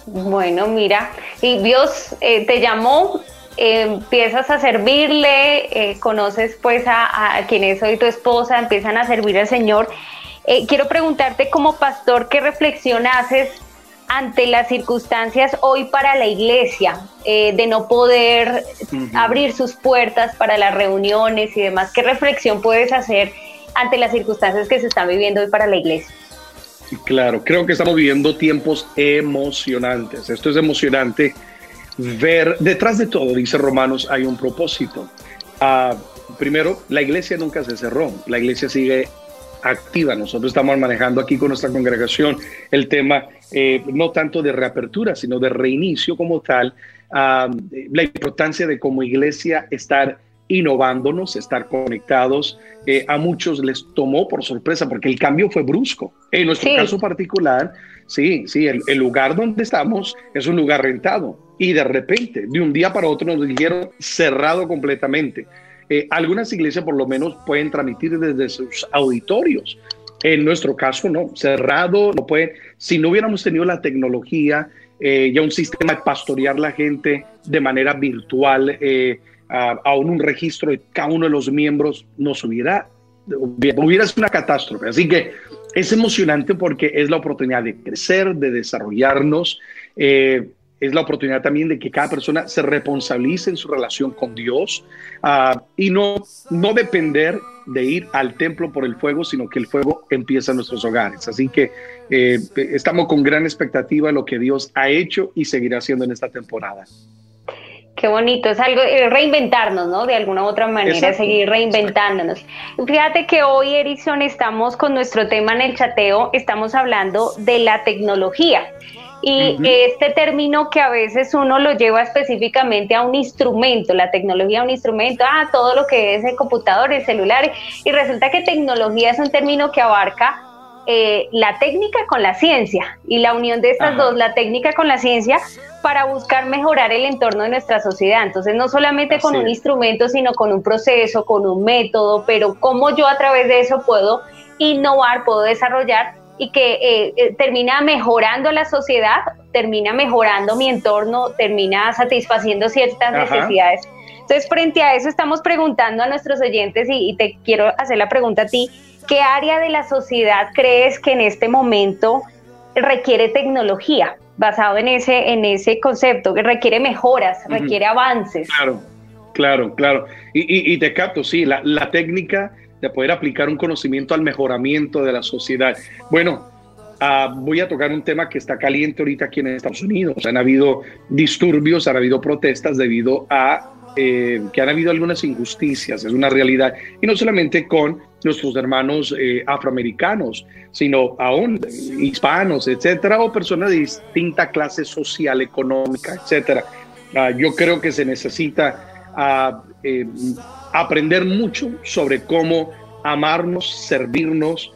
Bueno, mira, y Dios eh, te llamó, empiezas a servirle, conoces pues a, a, quien es hoy tu esposa, empiezan a servir al Señor. quiero preguntarte como pastor, ¿qué reflexión haces ante las circunstancias hoy para la iglesia, eh, de no poder abrir sus puertas para las reuniones y demás, ¿qué reflexión puedes hacer ante las circunstancias que se están viviendo hoy para la iglesia? Claro, creo que estamos viviendo tiempos emocionantes. Esto es emocionante ver, detrás de todo, dice Romanos, hay un propósito. Ah, primero, la iglesia nunca se cerró, la iglesia sigue activa. Nosotros estamos manejando aquí con nuestra congregación el tema eh, no tanto de reapertura, sino de reinicio como tal, la importancia de como iglesia estar innovándonos, estar conectados. Eh, a muchos les tomó por sorpresa porque el cambio fue brusco. En nuestro caso particular, sí, sí, el, el, lugar donde estamos es un lugar rentado y de repente, de un día para otro, nos dijeron cerrado completamente. Eh, algunas iglesias por lo menos pueden transmitir desde sus auditorios. En nuestro caso, no, cerrado, no pueden. Si no hubiéramos tenido la tecnología, eh, ya un sistema de pastorear la gente de manera virtual, eh, aún un registro de cada uno de los miembros, nos hubiera, hubiera sido una catástrofe. Así que es emocionante porque es la oportunidad de crecer, de desarrollarnos. Eh, es la oportunidad también de que cada persona se responsabilice en su relación con Dios ah, y no, no depender de ir al templo por el fuego, sino que el fuego empieza en nuestros hogares. Así que eh, estamos con gran expectativa de lo que Dios ha hecho y seguirá haciendo en esta temporada. Qué bonito, es algo, reinventarnos, ¿no? De alguna u otra manera, seguir reinventándonos. Fíjate que hoy, Erickson, estamos con nuestro tema en el chateo, estamos hablando de la tecnología. Y este término que a veces uno lo lleva específicamente a un instrumento, la tecnología un instrumento, ah, todo lo que es el computador, el celular, y resulta que tecnología es un término que abarca eh, la técnica con la ciencia y la unión de estas dos, la técnica con la ciencia, para buscar mejorar el entorno de nuestra sociedad. Entonces, no solamente con un instrumento, sino con un proceso, con un método, pero cómo yo a través de eso puedo innovar, puedo desarrollar y que eh, eh, termina mejorando la sociedad, termina mejorando mi entorno, termina satisfaciendo ciertas necesidades. Entonces, frente a eso estamos preguntando a nuestros oyentes y, te quiero hacer la pregunta a ti, ¿qué área de la sociedad crees que en este momento requiere tecnología? Basado en ese, en ese concepto, que requiere mejoras, requiere avances. Claro, claro, claro. Y, y, te capto, sí, la, la técnica de poder aplicar un conocimiento al mejoramiento de la sociedad. Bueno, ah, voy a tocar un tema que está caliente ahorita aquí en Estados Unidos. Han habido disturbios, han habido protestas debido a eh, que han habido algunas injusticias, es una realidad. Y no solamente con nuestros hermanos eh, afroamericanos, sino aún hispanos, etcétera, o personas de distinta clase social, económica, etcétera. Ah, yo creo que se necesita ah, eh, aprender mucho sobre cómo amarnos, servirnos,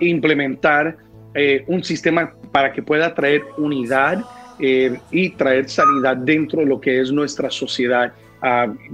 implementar eh, un sistema para que pueda traer unidad eh, y traer sanidad dentro de lo que es nuestra sociedad.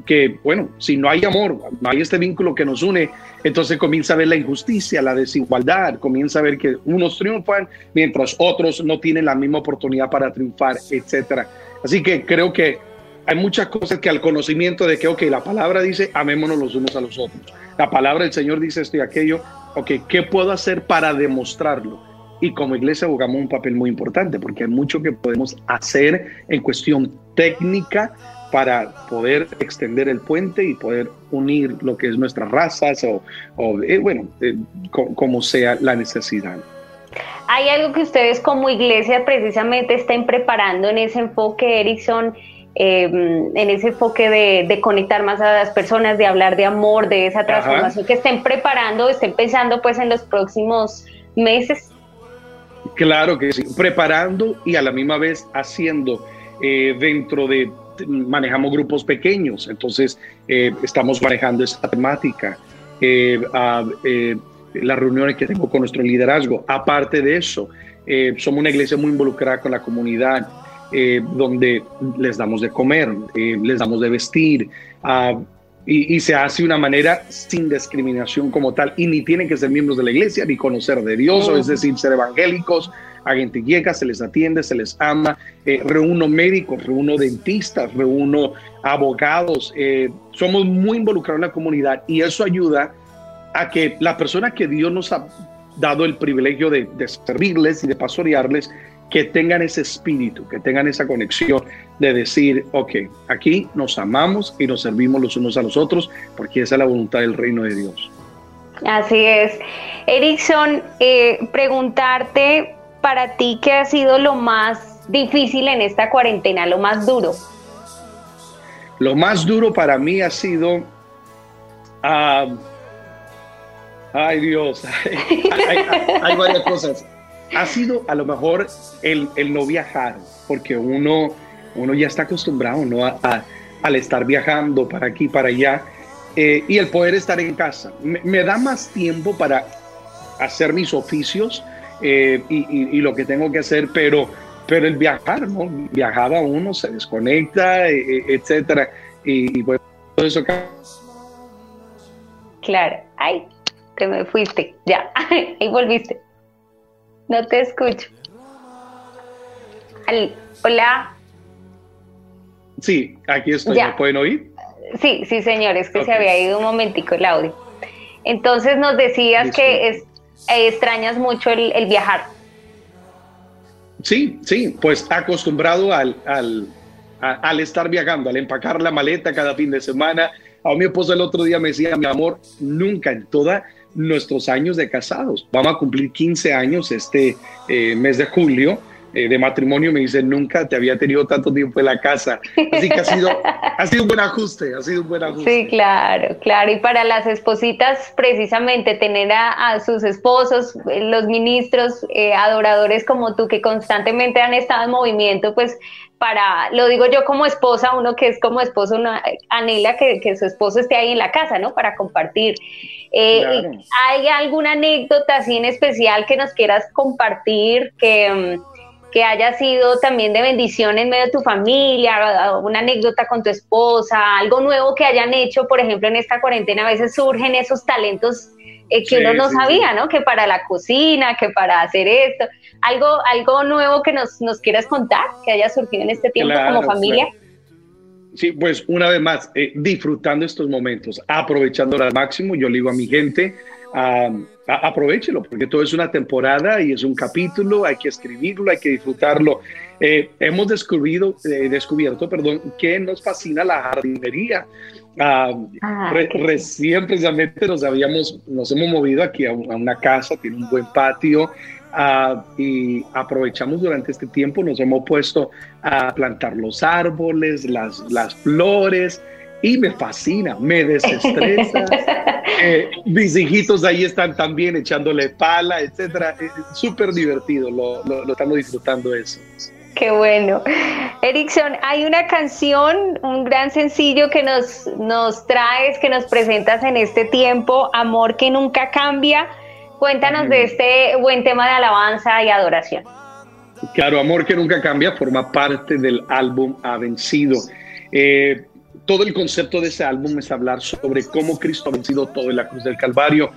que bueno, si no hay amor, no hay este vínculo que nos une, entonces comienza a ver la injusticia, la desigualdad, comienza a ver que unos triunfan mientras otros no tienen la misma oportunidad para triunfar, etcétera. Así que creo que hay muchas cosas que al conocimiento de que, ok, la palabra dice, amémonos los unos a los otros. La palabra del Señor dice esto y aquello, ok, ¿qué puedo hacer para demostrarlo? Y como iglesia jugamos un papel muy importante porque hay mucho que podemos hacer en cuestión técnica para poder extender el puente y poder unir lo que es nuestras razas o, eh, bueno, eh, como sea la necesidad. Hay algo que ustedes como iglesia precisamente estén preparando en ese enfoque, Erickson, Em, en ese enfoque de, conectar más a las personas, de hablar de amor, de esa transformación que estén preparando, estén pensando pues en los próximos meses? Claro que sí, preparando y a la misma vez haciendo eh, dentro de, manejamos grupos pequeños, entonces eh, estamos manejando esa temática, eh, las reuniones que tengo con nuestro liderazgo. Aparte de eso, somos una iglesia muy involucrada con la comunidad. Eh, donde les damos de comer, eh, les damos de vestir, ah, y, se hace de una manera sin discriminación como tal, y ni tienen que ser miembros de la iglesia, ni conocer de Dios, o es decir, ser evangélicos, a gente llega, se les atiende, se les ama, eh, reúno médicos, reúno dentistas, reúno abogados, somos muy involucrados en la comunidad y eso ayuda a que la persona que Dios nos ha dado el privilegio de, de servirles y de pastorearles, que tengan ese espíritu, que tengan esa conexión de decir, ok, aquí nos amamos y nos servimos los unos a los otros, porque esa es la voluntad del reino de Dios. Así es. Erickson, eh, preguntarte para ti qué ha sido lo más difícil en esta cuarentena, lo más duro. Lo más duro para mí ha sido... Ah, ay Dios, hay varias cosas ha sido a lo mejor el, no viajar, porque uno, uno ya está acostumbrado ¿no? a, al estar viajando para aquí, para allá, eh, y el poder estar en casa. Me, da más tiempo para hacer mis oficios eh, y, lo que tengo que hacer, pero, pero el viajar, ¿no? Viajaba uno, se desconecta, e, e, etcétera, y, pues todo eso Claro. Ay, te me fuiste. Ya, ahí volviste. No te escucho. hola. Sí, aquí estoy. ¿Me pueden oír? Sí, sí, señor. Es que se había ido un momentico el audio. Entonces nos decías que es, eh, extrañas mucho el, viajar. Sí, sí, pues acostumbrado al, al, al estar viajando, al empacar la maleta cada fin de semana. A mi esposa el otro día me decía, mi amor, nunca en toda nuestros años de casados. Vamos a cumplir 15 años este eh, mes de julio eh, de matrimonio. Me dice, nunca te había tenido tanto tiempo en la casa. Así que ha sido, ha sido un buen ajuste, ha sido un buen ajuste. Sí, claro, claro. Y para las espositas, precisamente tener a, sus esposos, eh, los ministros, adoradores como tú, que constantemente han estado en movimiento, pues para, lo digo yo como esposa, uno que es como esposo, una, anhela que, que, su esposo esté ahí en la casa, ¿no? Para compartir. Eh, ¿Hay alguna anécdota así en especial que nos quieras compartir que, mm, que haya sido también de bendición en medio de tu familia, una anécdota con tu esposa, algo nuevo que hayan hecho, por ejemplo, en esta cuarentena a veces surgen esos talentos eh, que uno no sabía, ¿no? Que para la cocina, que para hacer esto, algo, algo nuevo que nos, nos quieras contar, que haya surgido en este tiempo como familia. Sí, pues una vez más, eh, disfrutando estos momentos, aprovechándolo al máximo, yo le digo a mi gente, aprovechelo, porque todo es una temporada y es un capítulo, hay que escribirlo, hay que disfrutarlo. Eh, hemos descubierto, eh, descubierto perdón, que nos fascina la jardinería. Ah, recién precisamente nos habíamos, nos hemos movido aquí a, una casa, tiene un buen patio, Ah, y aprovechamos durante este tiempo, nos hemos puesto a plantar los árboles, las, las flores, y me fascina, me desestresa. Eh, mis hijitos ahí están también echándole pala, etcétera. Súper divertido, lo, lo, estamos disfrutando eso. Qué bueno. Erickson, hay una canción, un gran sencillo que nos, nos traes, que nos presentas en este tiempo, Amor que nunca cambia. Cuéntanos de este buen tema de alabanza y adoración. Claro, Amor que nunca cambia forma parte del álbum Ha vencido. Eh, todo el concepto de ese álbum es hablar sobre cómo Cristo ha vencido todo en la cruz del Calvario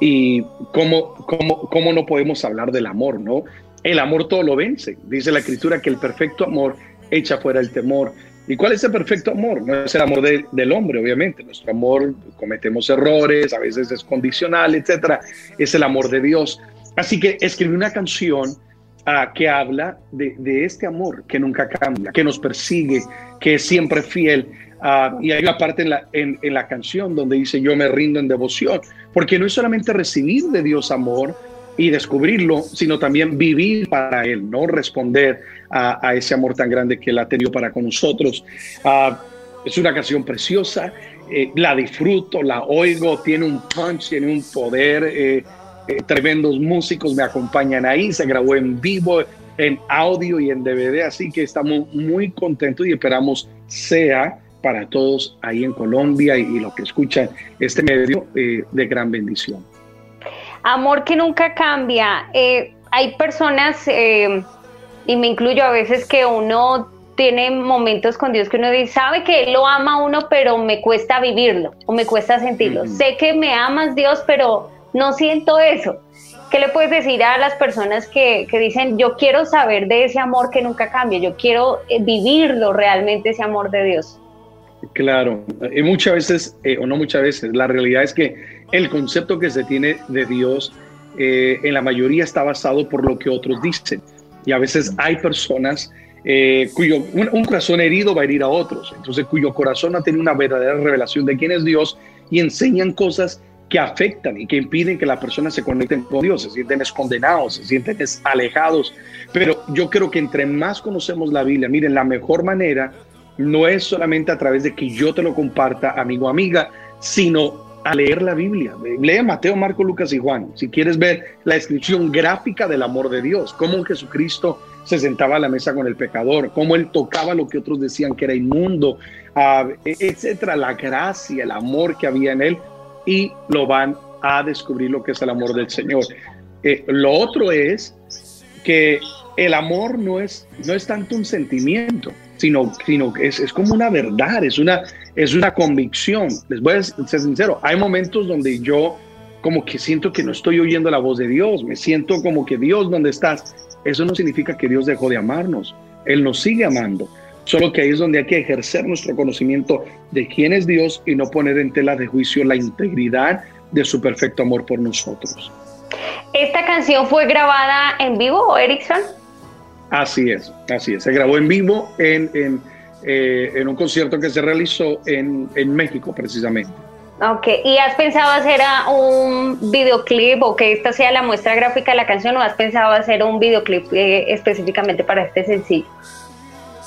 y cómo, cómo, cómo no podemos hablar del amor, ¿no? El amor todo lo vence. Dice la escritura que el perfecto amor echa fuera el temor. ¿Y cuál es el perfecto amor? No es el amor del hombre, obviamente. Nuestro amor, cometemos errores, a veces es condicional, etc. Es el amor de Dios. Así que escribí una canción uh, que habla de, este amor que nunca cambia, que nos persigue, que es siempre fiel. Uh, y hay una parte en la, en la canción donde dice, yo me rindo en devoción, porque no es solamente recibir de Dios amor, y descubrirlo, sino también vivir para Él, ¿no? Responder a, ese amor tan grande que Él ha tenido para con nosotros. Ah, es una canción preciosa, eh, la disfruto, la oigo, tiene un punch, tiene un poder. Eh, eh, tremendos músicos me acompañan ahí, se grabó en vivo, en audio y en DVD, así que estamos muy contentos y esperamos sea para todos ahí en Colombia y, y los que escuchan este medio de gran bendición. Amor que nunca cambia. Eh, hay personas, eh, y me incluyo a veces, que uno tiene momentos con Dios que uno dice, sabe que Él lo ama a uno, pero me cuesta vivirlo o me cuesta sentirlo. Sé que me amas Dios, pero no siento eso. ¿Qué le puedes decir a las personas que, que dicen, yo quiero saber de ese amor que nunca cambia, yo quiero eh, vivirlo realmente, ese amor de Dios? Claro, y muchas veces, o no muchas veces, la realidad es que el concepto que se tiene de Dios eh, en la mayoría está basado por lo que otros dicen. Y a veces hay personas eh, cuyo un, corazón herido va a herir a otros, entonces cuyo corazón no tiene una verdadera revelación de quién es Dios y enseñan cosas que afectan y que impiden que las personas se conecten con Dios, se sienten condenados, se sienten alejados. Pero yo creo que entre más conocemos la Biblia, miren, la mejor manera no es solamente a través de que yo te lo comparta, amigo amiga, sino a leer la Biblia. Lee Mateo, Marco, Lucas y Juan. Si quieres ver la descripción gráfica del amor de Dios, cómo Jesucristo se sentaba a la mesa con el pecador, cómo él tocaba lo que otros decían que era inmundo, uh, etcétera, la gracia, el amor que había en él, y lo van a descubrir lo que es el amor del Señor. Eh, lo otro es que el amor no es, no es tanto un sentimiento, sino, sino es, es como una verdad, es una, es una convicción. Les voy a ser sincero, hay momentos donde yo como que siento que no estoy oyendo la voz de Dios, me siento como que Dios, ¿dónde estás? Eso no significa que Dios dejó de amarnos, Él nos sigue amando. Solo que ahí es donde hay que ejercer nuestro conocimiento de quién es Dios y no poner en tela de juicio la integridad de su perfecto amor por nosotros. ¿Esta canción fue grabada en vivo, Erickson? Así es, así es. Se grabó en vivo en, en, eh, en un concierto que se realizó en, en, México, precisamente. Ok, ¿y has pensado hacer un videoclip o que esta sea la muestra gráfica de la canción o has pensado hacer un videoclip eh, específicamente para este sencillo?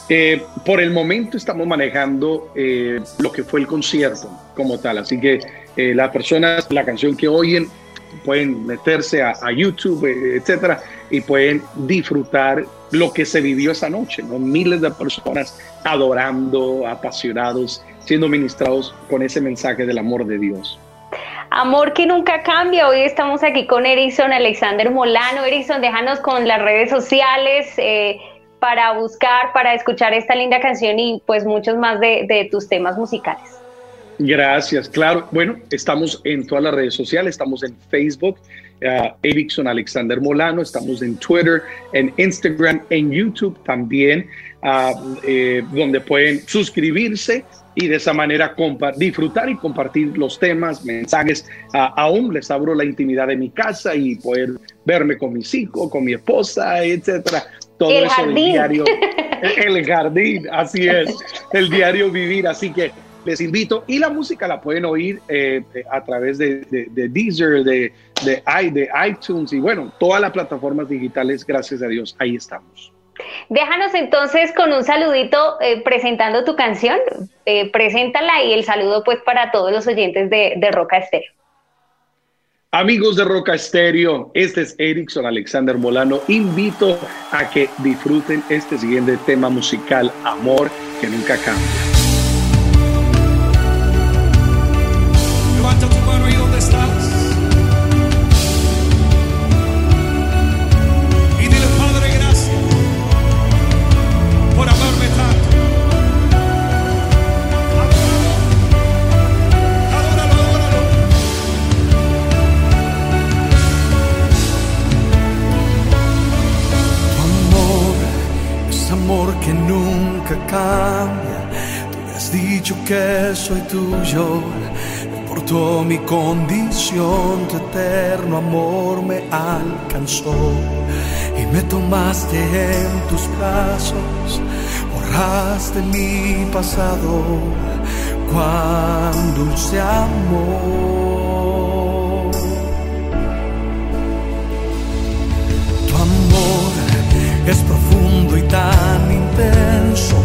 Eh, por el momento estamos manejando eh, lo que fue el concierto como tal, así que las personas, la canción que oyen, pueden meterse a, YouTube, etcétera, y pueden disfrutar lo que se vivió esa noche, ¿no? Miles de personas adorando, apasionados, siendo ministrados con ese mensaje del amor de Dios. Amor que nunca cambia. Hoy estamos aquí con Erison Alexander Molano. Erison, déjanos con las redes sociales. Eh, para buscar, para escuchar esta linda canción y pues muchos más de, tus temas musicales. Gracias, claro. Bueno, estamos en todas las redes sociales, estamos en Facebook, uh, Erickson Alexander Molano, estamos en Twitter, en Instagram, en YouTube también, uh, eh, donde pueden suscribirse y de esa manera disfrutar y compartir los temas, mensajes. Uh, aún les abro la intimidad de mi casa y poder verme con mis hijos, con mi esposa, etcétera todo el eso jardín. diario, el jardín, así es, el diario vivir, así que les invito y la música la pueden oír eh, a través de, de, Deezer, de, de, de iTunes y bueno, todas las plataformas digitales, gracias a Dios, ahí estamos. Déjanos entonces con un saludito eh, presentando tu canción, eh, preséntala y el saludo pues para todos los oyentes de, de Roca Estéreo. Amigos de Roca Estéreo, este es Erickson Alexander Molano. Invito a que disfruten este siguiente tema musical, Amor que nunca cambia. Soy tuyo, importó mi condición, tu eterno amor me alcanzó y me tomaste en tus brazos, borraste mi pasado, cuán dulce amor. Tu amor es profundo y tan intenso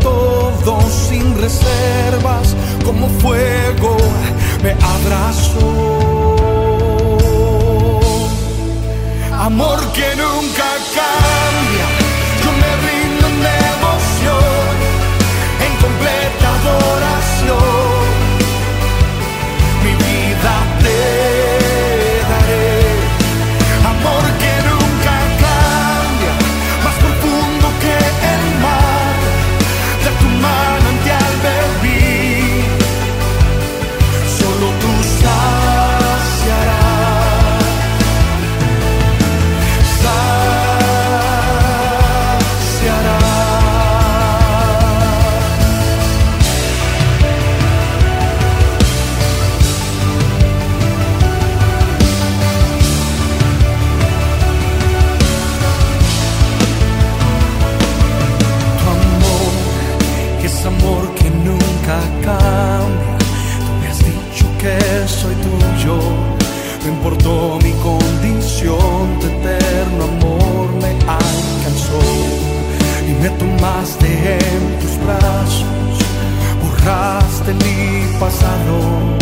todo sin reservas, como fuego me abrazó. Amor que nunca cambia, yo me rindo en devoción, en completa adoración. importó mi condición, tu eterno amor me alcanzó y me tomaste en tus brazos, borraste mi pasado.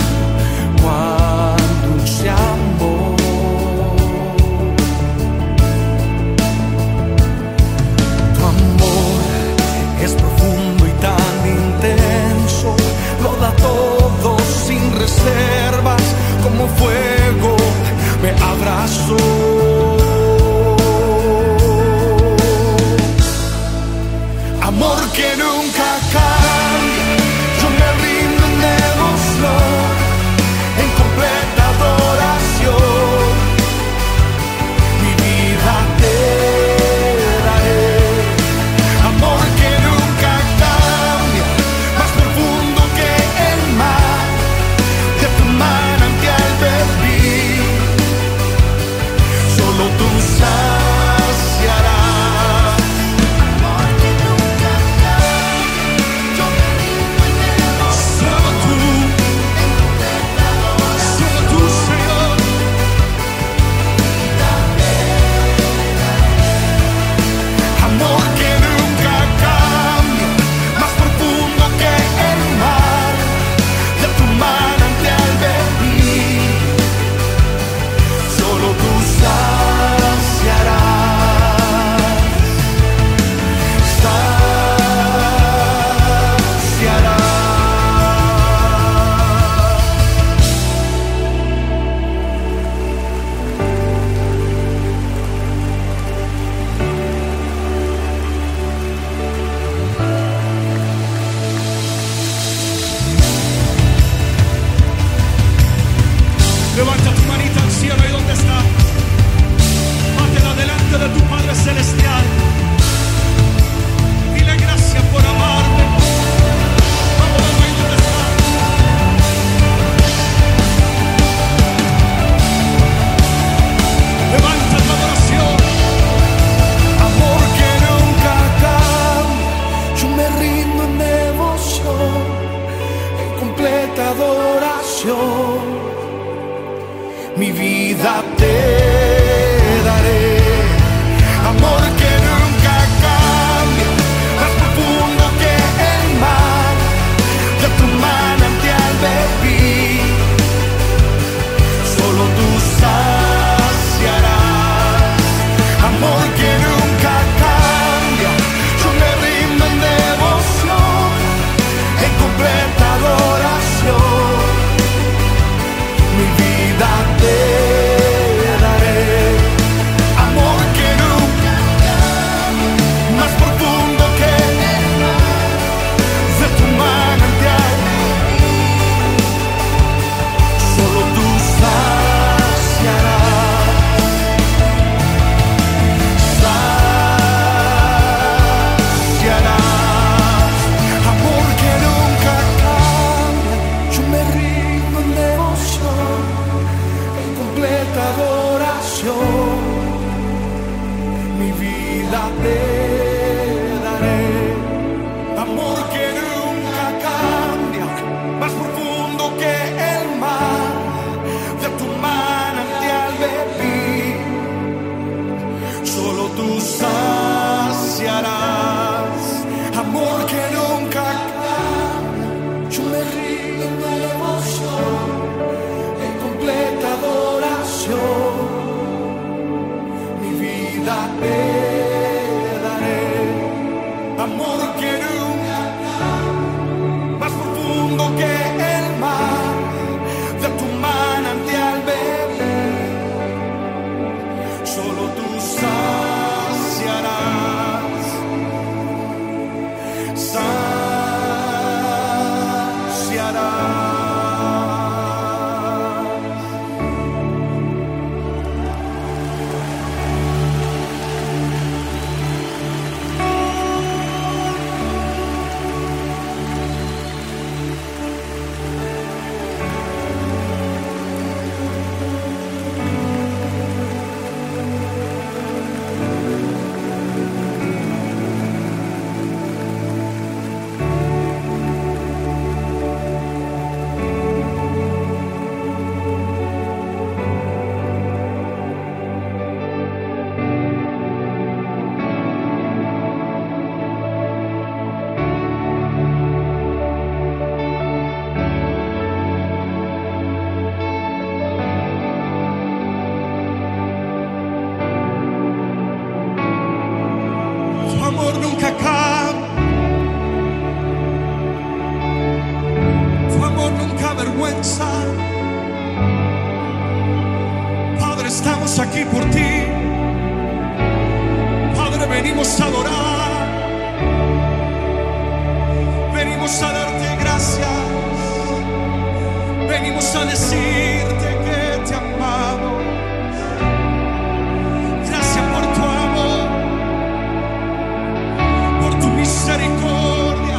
Misericordia.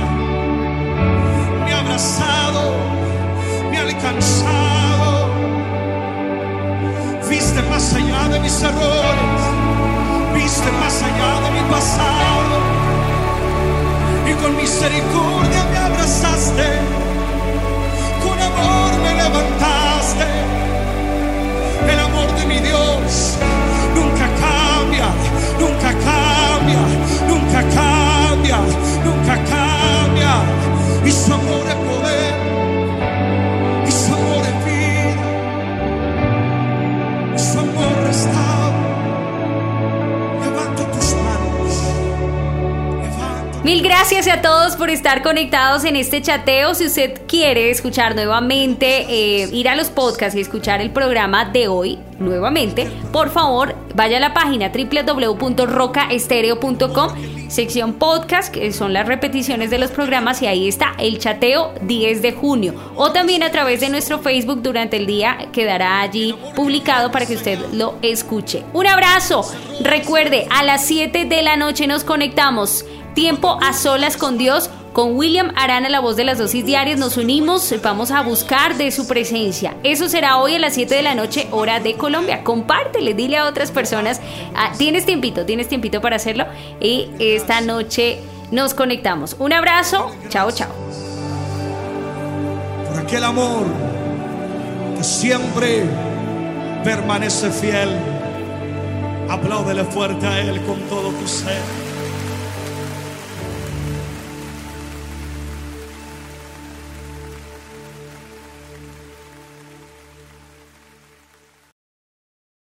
Me ha abrazado, me ha alcanzado. Viste más allá de mis errores, viste más allá de mi pasado y con misericordia me abrazaste, con amor me levantaste. El amor de mi Dios nunca cambia, nunca cambia, nunca cambia, nunca cambia. Y su amor es poder, y su amor es vida, y su amor restaura. Levanta tus manos. Mil gracias a todos por estar conectados en este chateo. Si usted quiere escuchar nuevamente, eh, ir a los podcasts y escuchar el programa de hoy nuevamente, por favor vaya a la página www.rocaestereo.com, sección podcast, que son las repeticiones de los programas, y ahí está el chateo 10 de junio. O también a través de nuestro Facebook durante el día quedará allí publicado para que usted lo escuche. Un abrazo. Recuerde, a las 7 de la noche nos conectamos. Tiempo a solas con Dios. Con William Arana, la voz de las dosis diarias, nos unimos, vamos a buscar de su presencia. Eso será hoy a las 7 de la noche, hora de Colombia. Compártele, dile a otras personas. Ah, tienes tiempito, tienes tiempito para hacerlo. Y esta noche nos conectamos. Un abrazo, chao, chao. por aquel amor que siempre permanece fiel. Apláudele fuerte a Él con todo tu ser.